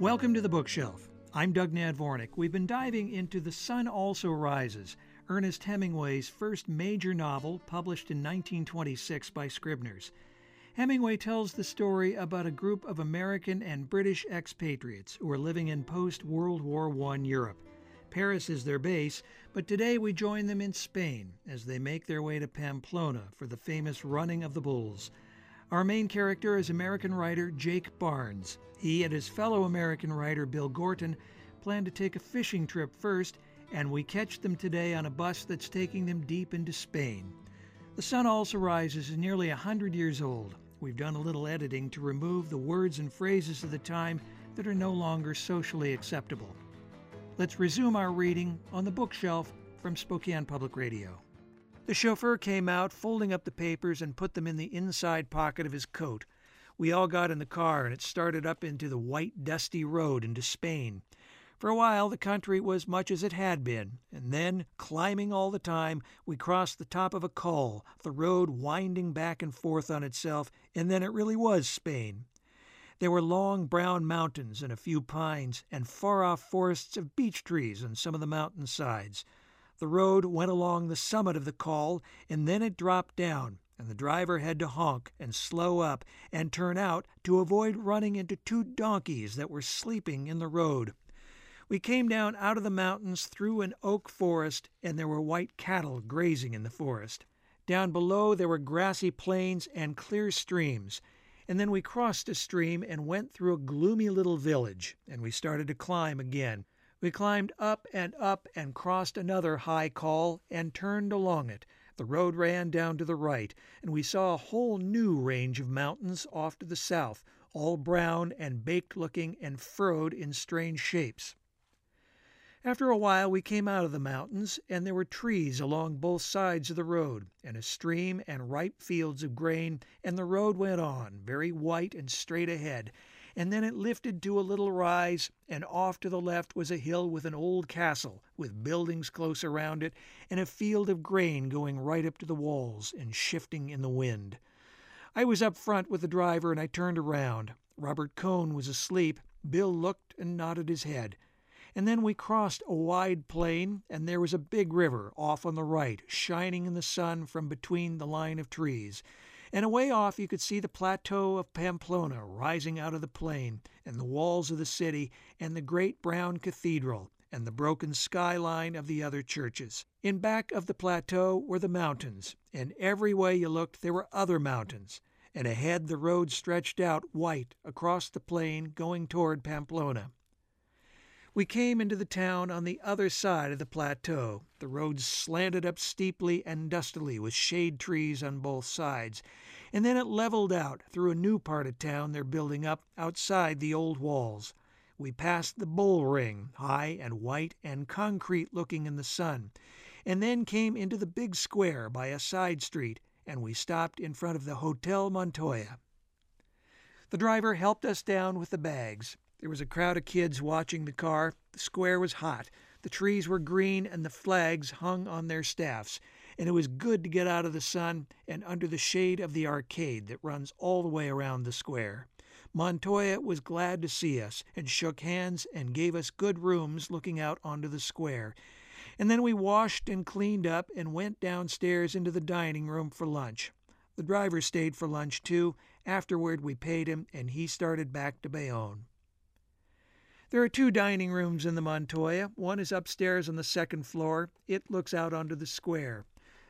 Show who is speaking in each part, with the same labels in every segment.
Speaker 1: Welcome to the bookshelf. I'm Doug Nadvornick. We've been diving into The Sun Also Rises, Ernest Hemingway's first major novel published in 1926 by Scribner's. Hemingway tells the story about a group of American and British expatriates who are living in post World War I Europe. Paris is their base, but today we join them in Spain as they make their way to Pamplona for the famous Running of the Bulls. Our main character is American writer Jake Barnes. He and his fellow American writer Bill Gorton plan to take a fishing trip first, and we catch them today on a bus that's taking them deep into Spain. The Sun Also Rises is nearly a hundred years old. We've done a little editing to remove the words and phrases of the time that are no longer socially acceptable. Let's resume our reading on the bookshelf from Spokane Public Radio. The chauffeur came out, folding up the papers, and put them in the inside pocket of his coat. We all got in the car, and it started up into the white, dusty road into Spain. For a while, the country was much as it had been, and then, climbing all the time, we crossed the top of a col, the road winding back and forth on itself, and then it really was Spain. There were long brown mountains and a few pines, and far off forests of beech trees on some of the mountain sides. The road went along the summit of the col, and then it dropped down, and the driver had to honk and slow up and turn out to avoid running into two donkeys that were sleeping in the road. We came down out of the mountains through an oak forest, and there were white cattle grazing in the forest. Down below there were grassy plains and clear streams, and then we crossed a stream and went through a gloomy little village, and we started to climb again. We climbed up and up and crossed another high col and turned along it. The road ran down to the right, and we saw a whole new range of mountains off to the south, all brown and baked looking and furrowed in strange shapes. After a while we came out of the mountains, and there were trees along both sides of the road, and a stream and ripe fields of grain, and the road went on, very white and straight ahead, and then it lifted to a little rise, and off to the left was a hill with an old castle, with buildings close around it, and a field of grain going right up to the walls and shifting in the wind. I was up front with the driver, and I turned around. Robert Cohn was asleep. Bill looked and nodded his head. And then we crossed a wide plain, and there was a big river off on the right, shining in the sun from between the line of trees and away off you could see the plateau of Pamplona rising out of the plain, and the walls of the city, and the great brown cathedral, and the broken skyline of the other churches. In back of the plateau were the mountains, and every way you looked there were other mountains, and ahead the road stretched out white across the plain going toward Pamplona. We came into the town on the other side of the plateau. The road slanted up steeply and dustily with shade trees on both sides, and then it leveled out through a new part of town they're building up outside the old walls. We passed the bull ring, high and white and concrete looking in the sun, and then came into the big square by a side street, and we stopped in front of the Hotel Montoya. The driver helped us down with the bags. There was a crowd of kids watching the car. The square was hot. The trees were green and the flags hung on their staffs, and it was good to get out of the sun and under the shade of the arcade that runs all the way around the square. Montoya was glad to see us and shook hands and gave us good rooms looking out onto the square. And then we washed and cleaned up and went downstairs into the dining room for lunch. The driver stayed for lunch too. Afterward, we paid him and he started back to Bayonne. There are two dining rooms in the Montoya. One is upstairs on the second floor. It looks out onto the square.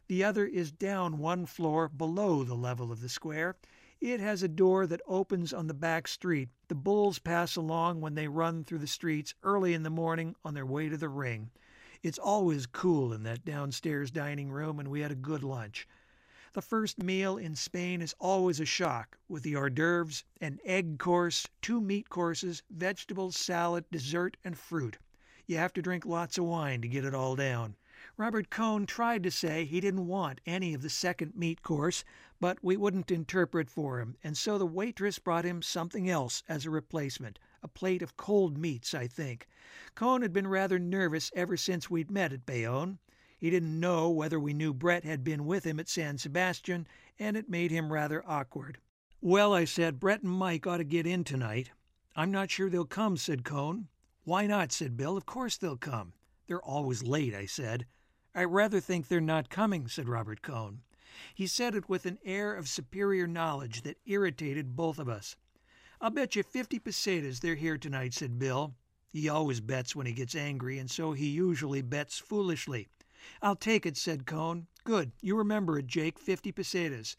Speaker 1: The other is down one floor below the level of the square. It has a door that opens on the back street. The bulls pass along when they run through the streets early in the morning on their way to the ring. It's always cool in that downstairs dining room, and we had a good lunch. The first meal in Spain is always a shock, with the hors d'oeuvres, an egg course, two meat courses, vegetables, salad, dessert, and fruit. You have to drink lots of wine to get it all down. Robert Cohn tried to say he didn't want any of the second meat course, but we wouldn't interpret for him, and so the waitress brought him something else as a replacement a plate of cold meats, I think. Cohn had been rather nervous ever since we'd met at Bayonne. He didn't know whether we knew Brett had been with him at San Sebastian, and it made him rather awkward. Well, I said, Brett and Mike ought to get in tonight. I'm not sure they'll come, said Cohn. Why not? said Bill. Of course they'll come. They're always late, I said. I rather think they're not coming, said Robert Cohn. He said it with an air of superior knowledge that irritated both of us. I'll bet you fifty pesetas they're here tonight, said Bill. He always bets when he gets angry, and so he usually bets foolishly. I'll take it, said Cohn. Good. You remember it, Jake. Fifty pesetas.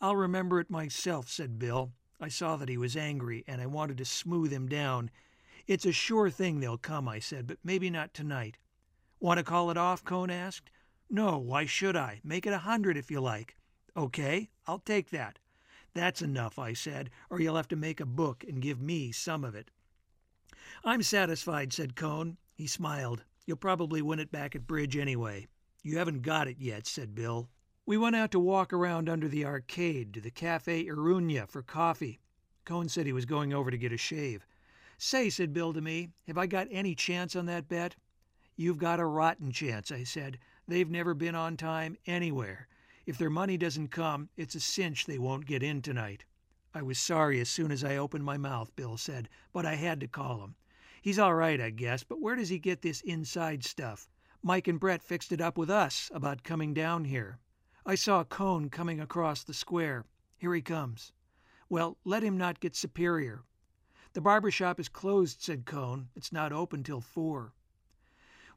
Speaker 1: I'll remember it myself, said Bill. I saw that he was angry, and I wanted to smooth him down. It's a sure thing they'll come, I said, but maybe not tonight. Want to call it off? Cohn asked. No, why should I? Make it a hundred if you like. Okay, I'll take that. That's enough, I said, or you'll have to make a book and give me some of it. I'm satisfied, said Cohn. He smiled. You'll probably win it back at bridge anyway. You haven't got it yet, said Bill. We went out to walk around under the arcade to the Cafe Iruña for coffee. Cohn said he was going over to get a shave. Say, said Bill to me, have I got any chance on that bet? You've got a rotten chance, I said. They've never been on time anywhere. If their money doesn't come, it's a cinch they won't get in tonight. I was sorry as soon as I opened my mouth, Bill said, but I had to call him. He's all right, I guess, but where does he get this inside stuff? Mike and Brett fixed it up with us about coming down here. I saw Cohn coming across the square. Here he comes. Well, let him not get superior. The barber shop is closed, said Cohn. It's not open till four.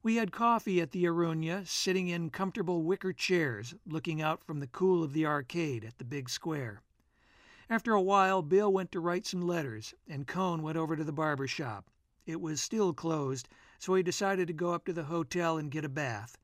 Speaker 1: We had coffee at the Iruña, sitting in comfortable wicker chairs, looking out from the cool of the arcade at the big square. After a while, Bill went to write some letters, and Cohn went over to the barber shop. It was still closed, so he decided to go up to the hotel and get a bath,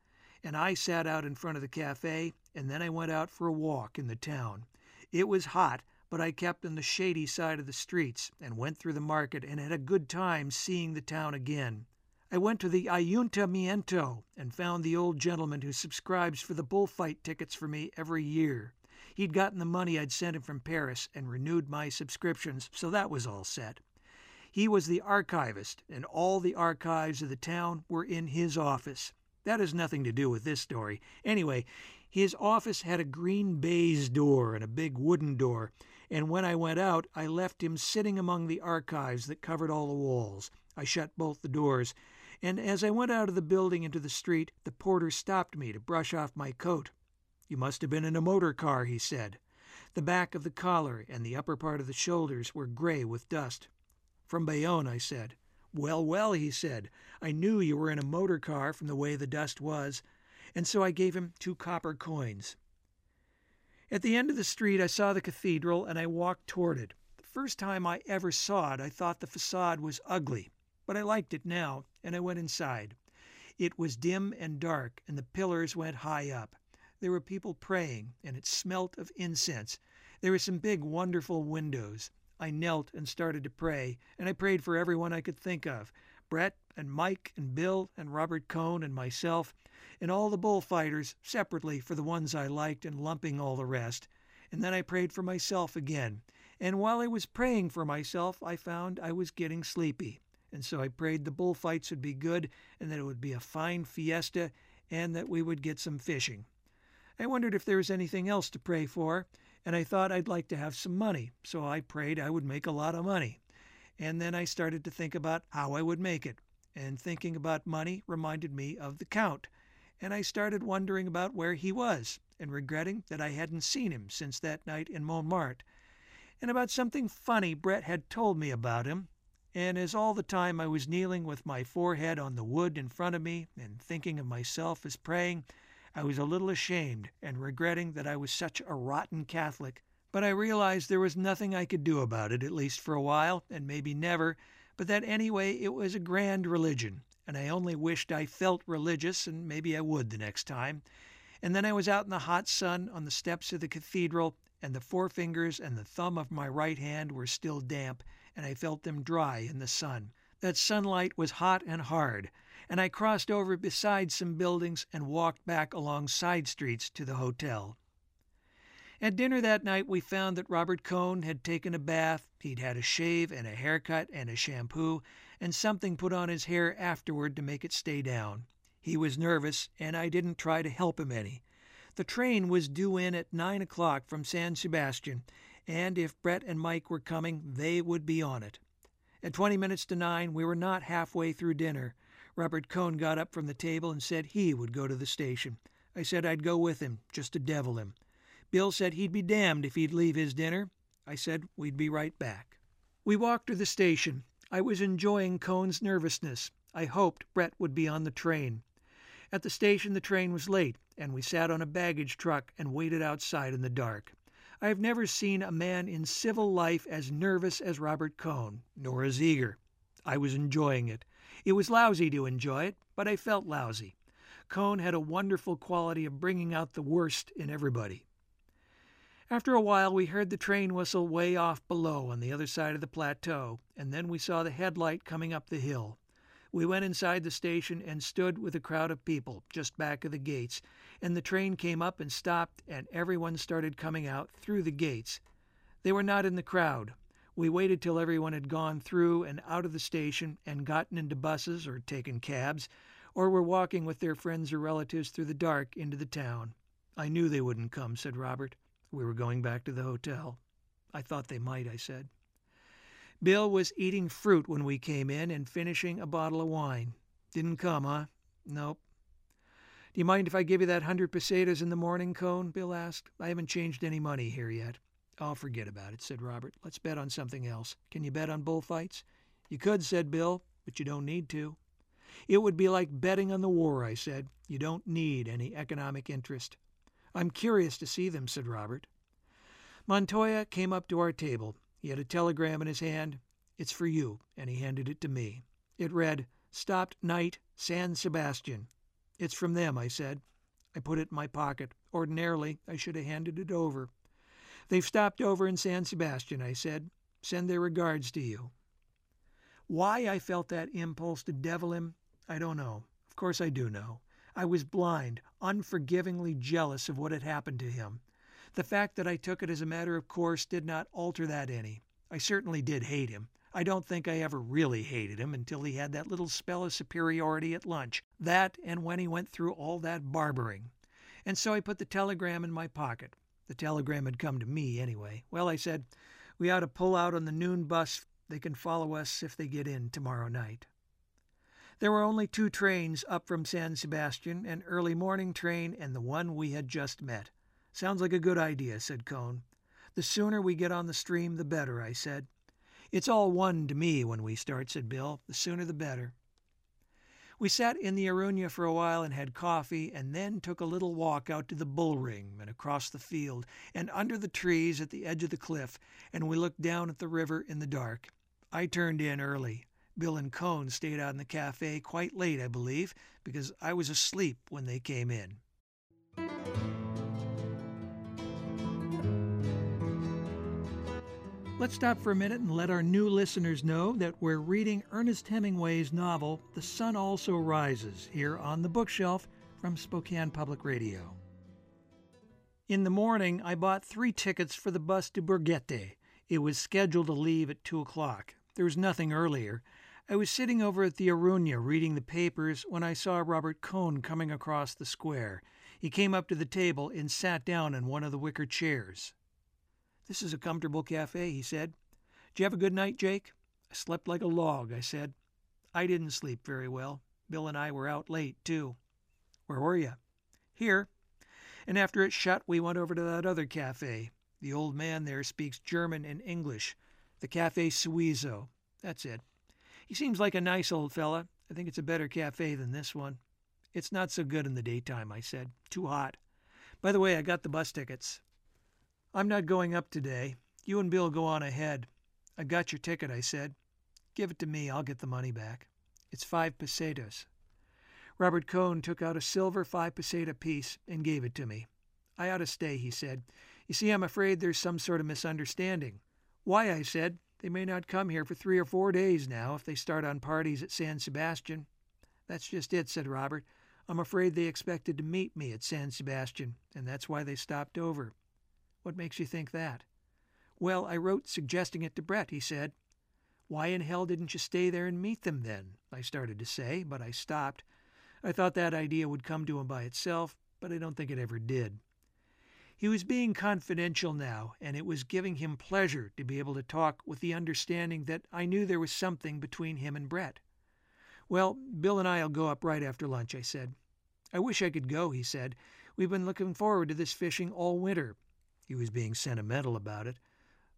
Speaker 1: and I sat out in front of the cafe and then I went out for a walk in the town. It was hot, but I kept on the shady side of the streets and went through the market and had a good time seeing the town again. I went to the Ayuntamiento and found the old gentleman who subscribes for the bullfight tickets for me every year. He'd gotten the money I'd sent him from Paris and renewed my subscriptions, so that was all set. He was the archivist, and all the archives of the town were in his office. That has nothing to do with this story. Anyway, his office had a green baize door and a big wooden door, and when I went out I left him sitting among the archives that covered all the walls. I shut both the doors, and as I went out of the building into the street the porter stopped me to brush off my coat. You must have been in a motor car, he said. The back of the collar and the upper part of the shoulders were gray with dust. From Bayonne, I said. Well, well, he said. I knew you were in a motor car from the way the dust was and so I gave him two copper coins. At the end of the street, I saw the cathedral and I walked toward it. The first time I ever saw it, I thought the facade was ugly, but I liked it now, and I went inside. It was dim and dark, and the pillars went high up. There were people praying, and it smelt of incense. There were some big, wonderful windows. I knelt and started to pray, and I prayed for everyone I could think of Brett and Mike and Bill and Robert Cohn and myself and all the bullfighters separately for the ones I liked and lumping all the rest. And then I prayed for myself again. And while I was praying for myself, I found I was getting sleepy. And so I prayed the bullfights would be good and that it would be a fine fiesta and that we would get some fishing. I wondered if there was anything else to pray for, and I thought I'd like to have some money, so I prayed I would make a lot of money. And then I started to think about how I would make it, and thinking about money reminded me of the Count, and I started wondering about where he was, and regretting that I hadn't seen him since that night in Montmartre, and about something funny Brett had told me about him. And as all the time I was kneeling with my forehead on the wood in front of me and thinking of myself as praying, I was a little ashamed and regretting that I was such a rotten Catholic. But I realized there was nothing I could do about it, at least for a while, and maybe never, but that anyway it was a grand religion, and I only wished I felt religious, and maybe I would the next time. And then I was out in the hot sun on the steps of the cathedral, and the forefingers and the thumb of my right hand were still damp, and I felt them dry in the sun. That sunlight was hot and hard, and I crossed over beside some buildings and walked back along side streets to the hotel. At dinner that night we found that Robert Cohn had taken a bath, he'd had a shave and a haircut and a shampoo, and something put on his hair afterward to make it stay down. He was nervous, and I didn't try to help him any. The train was due in at nine o'clock from San Sebastian, and if Brett and Mike were coming, they would be on it. At 20 minutes to nine, we were not halfway through dinner. Robert Cohn got up from the table and said he would go to the station. I said I'd go with him, just to devil him. Bill said he'd be damned if he'd leave his dinner. I said we'd be right back. We walked to the station. I was enjoying Cohn's nervousness. I hoped Brett would be on the train. At the station, the train was late, and we sat on a baggage truck and waited outside in the dark. I have never seen a man in civil life as nervous as Robert Cohn, nor as eager. I was enjoying it. It was lousy to enjoy it, but I felt lousy. Cohn had a wonderful quality of bringing out the worst in everybody. After a while, we heard the train whistle way off below on the other side of the plateau, and then we saw the headlight coming up the hill. We went inside the station and stood with a crowd of people just back of the gates, and the train came up and stopped, and everyone started coming out through the gates. They were not in the crowd. We waited till everyone had gone through and out of the station and gotten into buses or taken cabs, or were walking with their friends or relatives through the dark into the town. I knew they wouldn't come, said Robert. We were going back to the hotel. I thought they might, I said. Bill was eating fruit when we came in and finishing a bottle of wine. Didn't come, huh? Nope. Do you mind if I give you that hundred pesetas in the morning, Cohn? Bill asked. I haven't changed any money here yet. "I'll forget about it, said Robert. Let's bet on something else. Can you bet on bullfights? You could, said Bill, but you don't need to. It would be like betting on the war, I said. You don't need any economic interest. I'm curious to see them, said Robert. Montoya came up to our table. He had a telegram in his hand. It's for you, and he handed it to me. It read, Stopped night, San Sebastian. It's from them, I said. I put it in my pocket. Ordinarily, I should have handed it over. They've stopped over in San Sebastian, I said. Send their regards to you. Why I felt that impulse to devil him, I don't know. Of course, I do know. I was blind, unforgivingly jealous of what had happened to him. The fact that I took it as a matter of course did not alter that any. I certainly did hate him. I don't think I ever really hated him until he had that little spell of superiority at lunch. That and when he went through all that barbering. And so I put the telegram in my pocket. The telegram had come to me, anyway. Well, I said, we ought to pull out on the noon bus. They can follow us if they get in tomorrow night. There were only two trains up from San Sebastian an early morning train and the one we had just met. Sounds like a good idea, said Cohn. The sooner we get on the stream, the better, I said. It's all one to me when we start, said Bill. The sooner the better. We sat in the Iruña for a while and had coffee, and then took a little walk out to the bull ring and across the field and under the trees at the edge of the cliff, and we looked down at the river in the dark. I turned in early. Bill and Cohn stayed out in the cafe quite late, I believe, because I was asleep when they came in. Let's stop for a minute and let our new listeners know that we're reading Ernest Hemingway's novel, The Sun Also Rises, here on the bookshelf from Spokane Public Radio. In the morning, I bought three tickets for the bus to Burguete. It was scheduled to leave at 2 o'clock. There was nothing earlier. I was sitting over at the Iruña reading the papers when I saw Robert Cohn coming across the square. He came up to the table and sat down in one of the wicker chairs. This is a comfortable cafe, he said. Did you have a good night, Jake? I slept like a log, I said. I didn't sleep very well. Bill and I were out late, too. Where were you? Here. And after it shut, we went over to that other cafe. The old man there speaks German and English. The Cafe Suizo. That's it. He seems like a nice old fella. I think it's a better cafe than this one. It's not so good in the daytime, I said. Too hot. By the way, I got the bus tickets. I'm not going up today. You and Bill go on ahead. I got your ticket, I said. Give it to me. I'll get the money back. It's five pesetas. Robert Cohn took out a silver five peseta piece and gave it to me. I ought to stay, he said. You see, I'm afraid there's some sort of misunderstanding. Why, I said. They may not come here for three or four days now if they start on parties at San Sebastian. That's just it, said Robert. I'm afraid they expected to meet me at San Sebastian, and that's why they stopped over. What makes you think that? Well, I wrote suggesting it to Brett, he said. Why in hell didn't you stay there and meet them then? I started to say, but I stopped. I thought that idea would come to him by itself, but I don't think it ever did. He was being confidential now, and it was giving him pleasure to be able to talk with the understanding that I knew there was something between him and Brett. Well, Bill and I'll go up right after lunch, I said. I wish I could go, he said. We've been looking forward to this fishing all winter. He was being sentimental about it.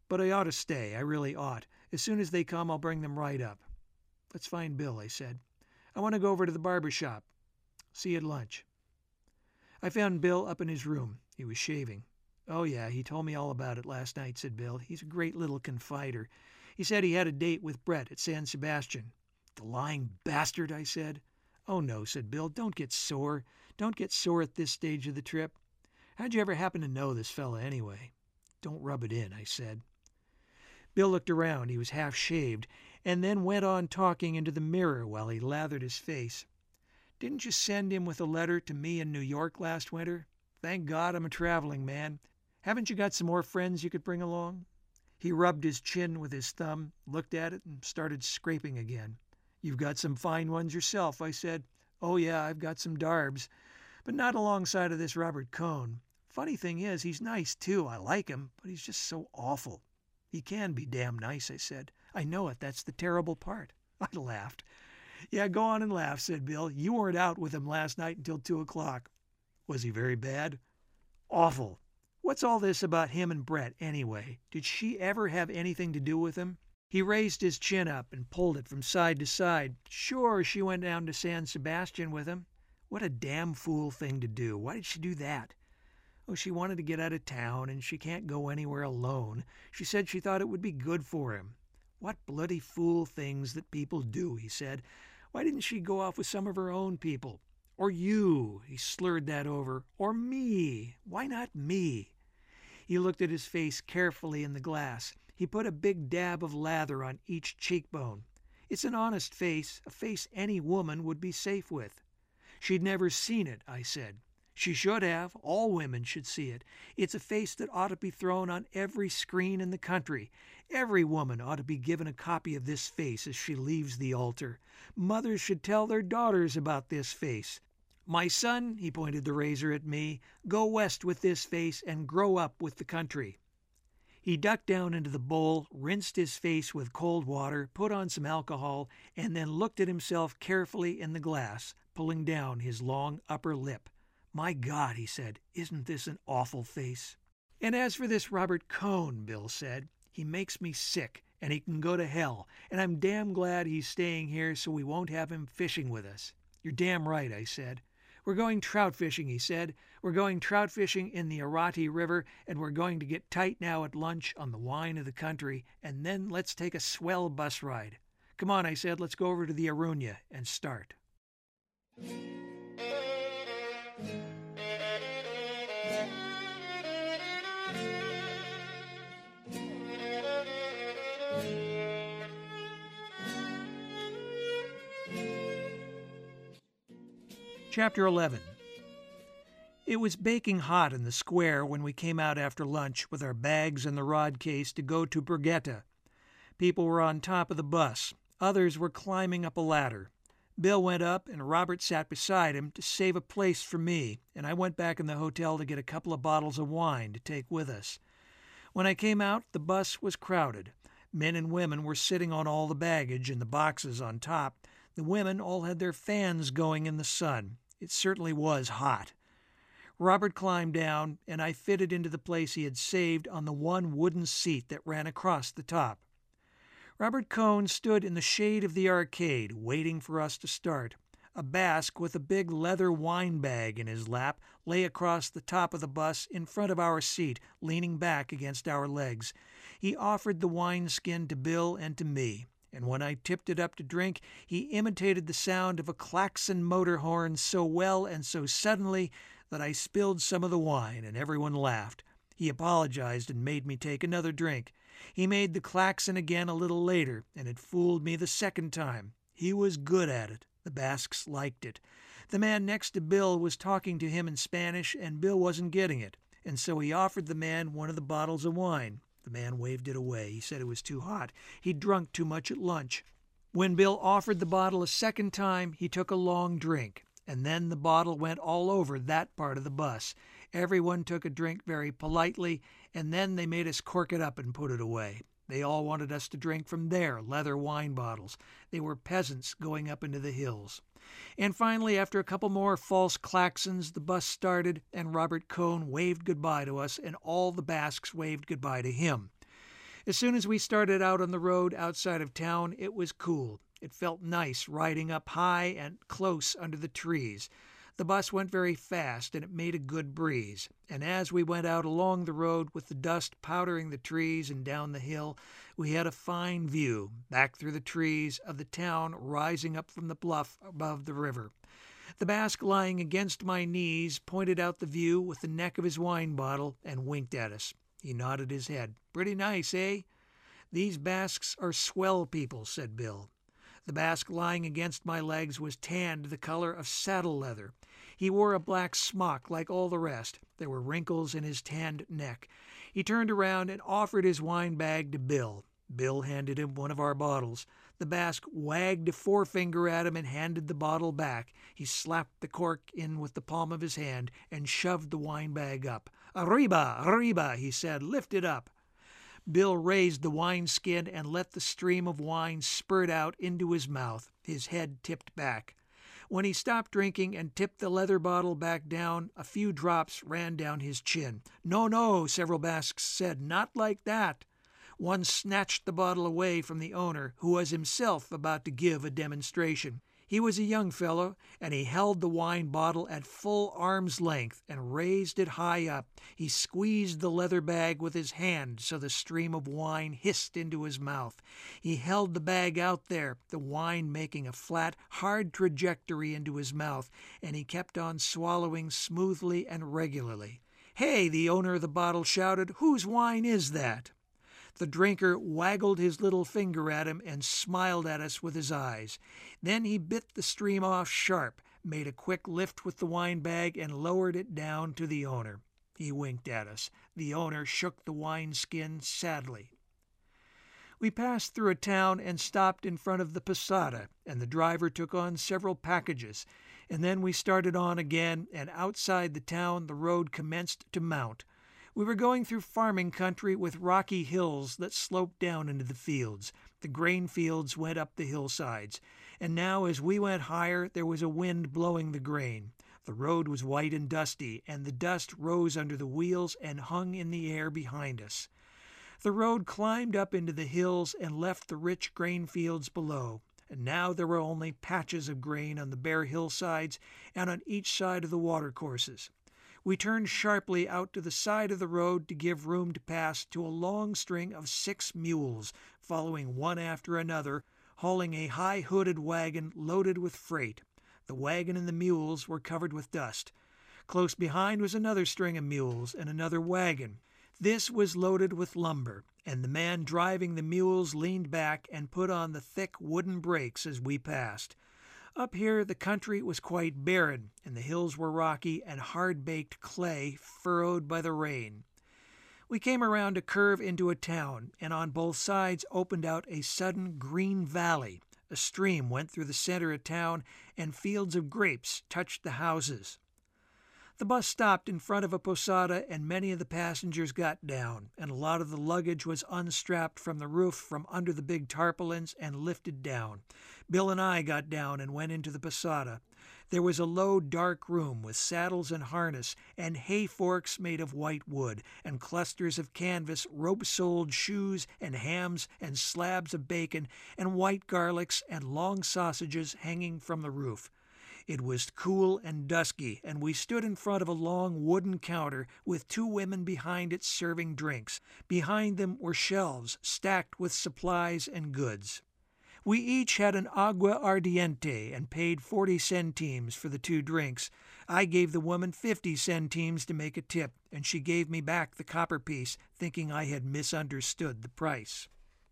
Speaker 1: But I ought to stay, I really ought. As soon as they come, I'll bring them right up. Let's find Bill, I said. I want to go over to the barber shop. See you at lunch. I found Bill up in his room. He was shaving. Oh, yeah, he told me all about it last night, said Bill. He's a great little confider. He said he had a date with Brett at San Sebastian. The lying bastard, I said. Oh, no, said Bill. Don't get sore. Don't get sore at this stage of the trip. How'd you ever happen to know this fella, anyway? Don't rub it in, I said. Bill looked around. He was half shaved, and then went on talking into the mirror while he lathered his face. Didn't you send him with a letter to me in New York last winter? Thank God I'm a traveling man. Haven't you got some more friends you could bring along? He rubbed his chin with his thumb, looked at it, and started scraping again. You've got some fine ones yourself, I said. Oh, yeah, I've got some darbs, but not alongside of this Robert Cohn. Funny thing is, he's nice too. I like him, but he's just so awful. He can be damn nice, I said. I know it. That's the terrible part. I laughed. Yeah, go on and laugh, said Bill. You weren't out with him last night until two o'clock. Was he very bad? Awful. What's all this about him and Brett, anyway? Did she ever have anything to do with him? He raised his chin up and pulled it from side to side. Sure, she went down to San Sebastian with him. What a damn fool thing to do. Why did she do that? Oh, she wanted to get out of town, and she can't go anywhere alone. She said she thought it would be good for him. What bloody fool things that people do, he said. Why didn't she go off with some of her own people? Or you, he slurred that over. Or me. Why not me? He looked at his face carefully in the glass. He put a big dab of lather on each cheekbone. It's an honest face, a face any woman would be safe with. She'd never seen it, I said. She should have. All women should see it. It's a face that ought to be thrown on every screen in the country. Every woman ought to be given a copy of this face as she leaves the altar. Mothers should tell their daughters about this face. My son, he pointed the razor at me, go west with this face and grow up with the country. He ducked down into the bowl, rinsed his face with cold water, put on some alcohol, and then looked at himself carefully in the glass, pulling down his long upper lip. My God, he said, isn't this an awful face? And as for this Robert Cohn, Bill said, he makes me sick, and he can go to hell, and I'm damn glad he's staying here so we won't have him fishing with us. You're damn right, I said. We're going trout fishing, he said. We're going trout fishing in the Irati River, and we're going to get tight now at lunch on the wine of the country, and then let's take a swell bus ride. Come on, I said, let's go over to the Iruña and start. Chapter 11 It was baking hot in the square when we came out after lunch with our bags and the rod case to go to Burguete. People were on top of the bus, others were climbing up a ladder. Bill went up, and Robert sat beside him to save a place for me, and I went back in the hotel to get a couple of bottles of wine to take with us. When I came out, the bus was crowded. Men and women were sitting on all the baggage and the boxes on top, the women all had their fans going in the sun. It certainly was hot. Robert climbed down, and I fitted into the place he had saved on the one wooden seat that ran across the top. Robert Cohn stood in the shade of the arcade, waiting for us to start. A Basque with a big leather wine bag in his lap lay across the top of the bus in front of our seat, leaning back against our legs. He offered the wine skin to Bill and to me and when I tipped it up to drink, he imitated the sound of a klaxon motor horn so well and so suddenly that I spilled some of the wine and everyone laughed. He apologized and made me take another drink. He made the klaxon again a little later, and it fooled me the second time. He was good at it. The Basques liked it. The man next to Bill was talking to him in Spanish, and Bill wasn't getting it, and so he offered the man one of the bottles of wine. The man waved it away. He said it was too hot. He'd drunk too much at lunch. When Bill offered the bottle a second time, he took a long drink, and then the bottle went all over that part of the bus. Everyone took a drink very politely, and then they made us cork it up and put it away. They all wanted us to drink from their leather wine bottles. They were peasants going up into the hills. And finally, after a couple more false klaxons, the bus started, and Robert Cohn waved goodbye to us, and all the Basques waved goodbye to him. As soon as we started out on the road outside of town, it was cool. It felt nice riding up high and close under the trees. The bus went very fast and it made a good breeze, and as we went out along the road with the dust powdering the trees and down the hill, we had a fine view, back through the trees, of the town rising up from the bluff above the river. The Basque lying against my knees pointed out the view with the neck of his wine bottle and winked at us. He nodded his head. Pretty nice, eh? These Basques are swell people, said Bill. The Basque lying against my legs was tanned the color of saddle leather. He wore a black smock like all the rest. There were wrinkles in his tanned neck. He turned around and offered his wine bag to Bill. Bill handed him one of our bottles. The Basque wagged a forefinger at him and handed the bottle back. He slapped the cork in with the palm of his hand and shoved the wine bag up. Arriba, arriba, he said, lift it up. Bill raised the wine skin and let the stream of wine spurt out into his mouth, his head tipped back. When he stopped drinking and tipped the leather bottle back down, a few drops ran down his chin. No, no, several Basques said, not like that. One snatched the bottle away from the owner, who was himself about to give a demonstration. He was a young fellow, and he held the wine bottle at full arm's length and raised it high up. He squeezed the leather bag with his hand so the stream of wine hissed into his mouth. He held the bag out there, the wine making a flat, hard trajectory into his mouth, and he kept on swallowing smoothly and regularly. Hey, the owner of the bottle shouted, whose wine is that? The drinker waggled his little finger at him and smiled at us with his eyes. Then he bit the stream off sharp, made a quick lift with the wine bag, and lowered it down to the owner. He winked at us. The owner shook the wine skin sadly. We passed through a town and stopped in front of the posada, and the driver took on several packages. And then we started on again, and outside the town the road commenced to mount. We were going through farming country with rocky hills that sloped down into the fields. The grain fields went up the hillsides, and now as we went higher there was a wind blowing the grain. The road was white and dusty, and the dust rose under the wheels and hung in the air behind us. The road climbed up into the hills and left the rich grain fields below, and now there were only patches of grain on the bare hillsides and on each side of the watercourses. We turned sharply out to the side of the road to give room to pass to a long string of six mules, following one after another, hauling a high hooded wagon loaded with freight. The wagon and the mules were covered with dust. Close behind was another string of mules and another wagon. This was loaded with lumber, and the man driving the mules leaned back and put on the thick wooden brakes as we passed. Up here the country was quite barren, and the hills were rocky and hard baked clay furrowed by the rain. We came around a curve into a town, and on both sides opened out a sudden green valley. A stream went through the center of town, and fields of grapes touched the houses. The bus stopped in front of a posada, and many of the passengers got down, and a lot of the luggage was unstrapped from the roof from under the big tarpaulins and lifted down. Bill and I got down and went into the posada. There was a low, dark room with saddles and harness, and hay forks made of white wood, and clusters of canvas, rope soled shoes, and hams, and slabs of bacon, and white garlics, and long sausages hanging from the roof. It was cool and dusky, and we stood in front of a long wooden counter with two women behind it serving drinks. Behind them were shelves stacked with supplies and goods. We each had an aguardiente and paid 40 centimes for the two drinks. I gave the woman 50 centimes to make a tip, and she gave me back the copper piece, thinking I had misunderstood the price.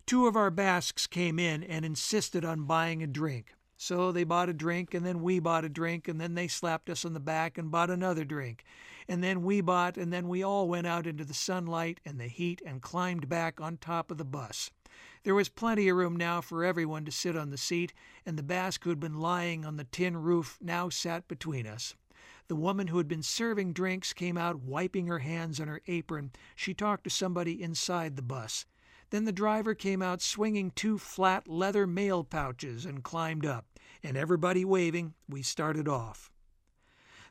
Speaker 1: Two of our Basques came in and insisted on buying a drink. So they bought a drink, and then we bought a drink, and then they slapped us on the back and bought another drink. And then we bought, and then we all went out into the sunlight and the heat and climbed back on top of the bus. There was plenty of room now for everyone to sit on the seat, and the Basque who had been lying on the tin roof now sat between us. The woman who had been serving drinks came out wiping her hands on her apron. She talked to somebody inside the bus. Then the driver came out swinging two flat leather mail pouches and climbed up, and everybody waving, we started off.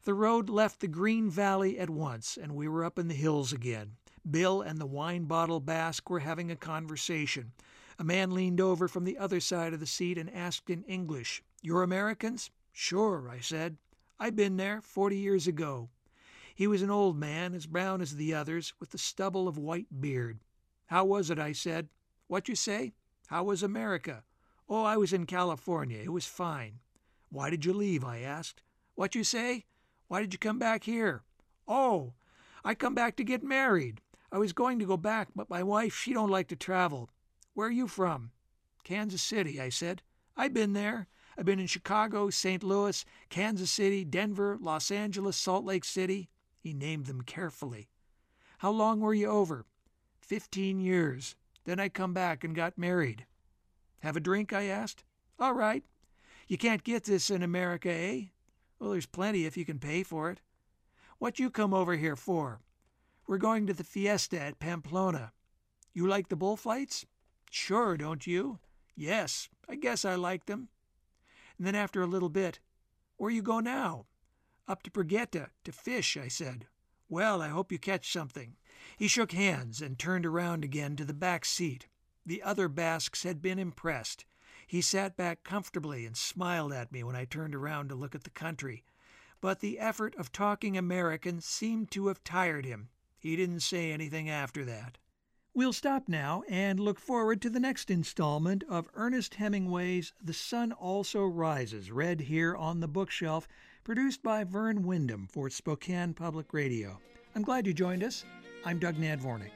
Speaker 1: The road left the green valley at once, and we were up in the hills again. Bill and the wine bottle Basque were having a conversation. A man leaned over from the other side of the seat and asked in English, You're Americans? Sure, I said. I've been there forty years ago. He was an old man, as brown as the others, with the stubble of white beard. How was it? I said. What you say? How was America? Oh, I was in California. It was fine. Why did you leave? I asked. What you say? Why did you come back here? Oh, I come back to get married. I was going to go back, but my wife, she don't like to travel. Where are you from? Kansas City, I said. I've been there. I've been in Chicago, St. Louis, Kansas City, Denver, Los Angeles, Salt Lake City. He named them carefully. How long were you over? Fifteen years. Then I come back and got married. Have a drink? I asked. All right. You can't get this in America, eh? Well, there's plenty if you can pay for it. What you come over here for? We're going to the fiesta at Pamplona. You like the bullfights? Sure, don't you? Yes, I guess I like them. And then after a little bit, Where you go now? Up to Burguete, to fish, I said. Well, I hope you catch something. He shook hands and turned around again to the back seat. The other Basques had been impressed. He sat back comfortably and smiled at me when I turned around to look at the country. But the effort of talking American seemed to have tired him. He didn't say anything after that. We'll stop now and look forward to the next installment of Ernest Hemingway's The Sun Also Rises, read here on the bookshelf, produced by Vern Wyndham for Spokane Public Radio. I'm glad you joined us. I'm Doug Nadvornick.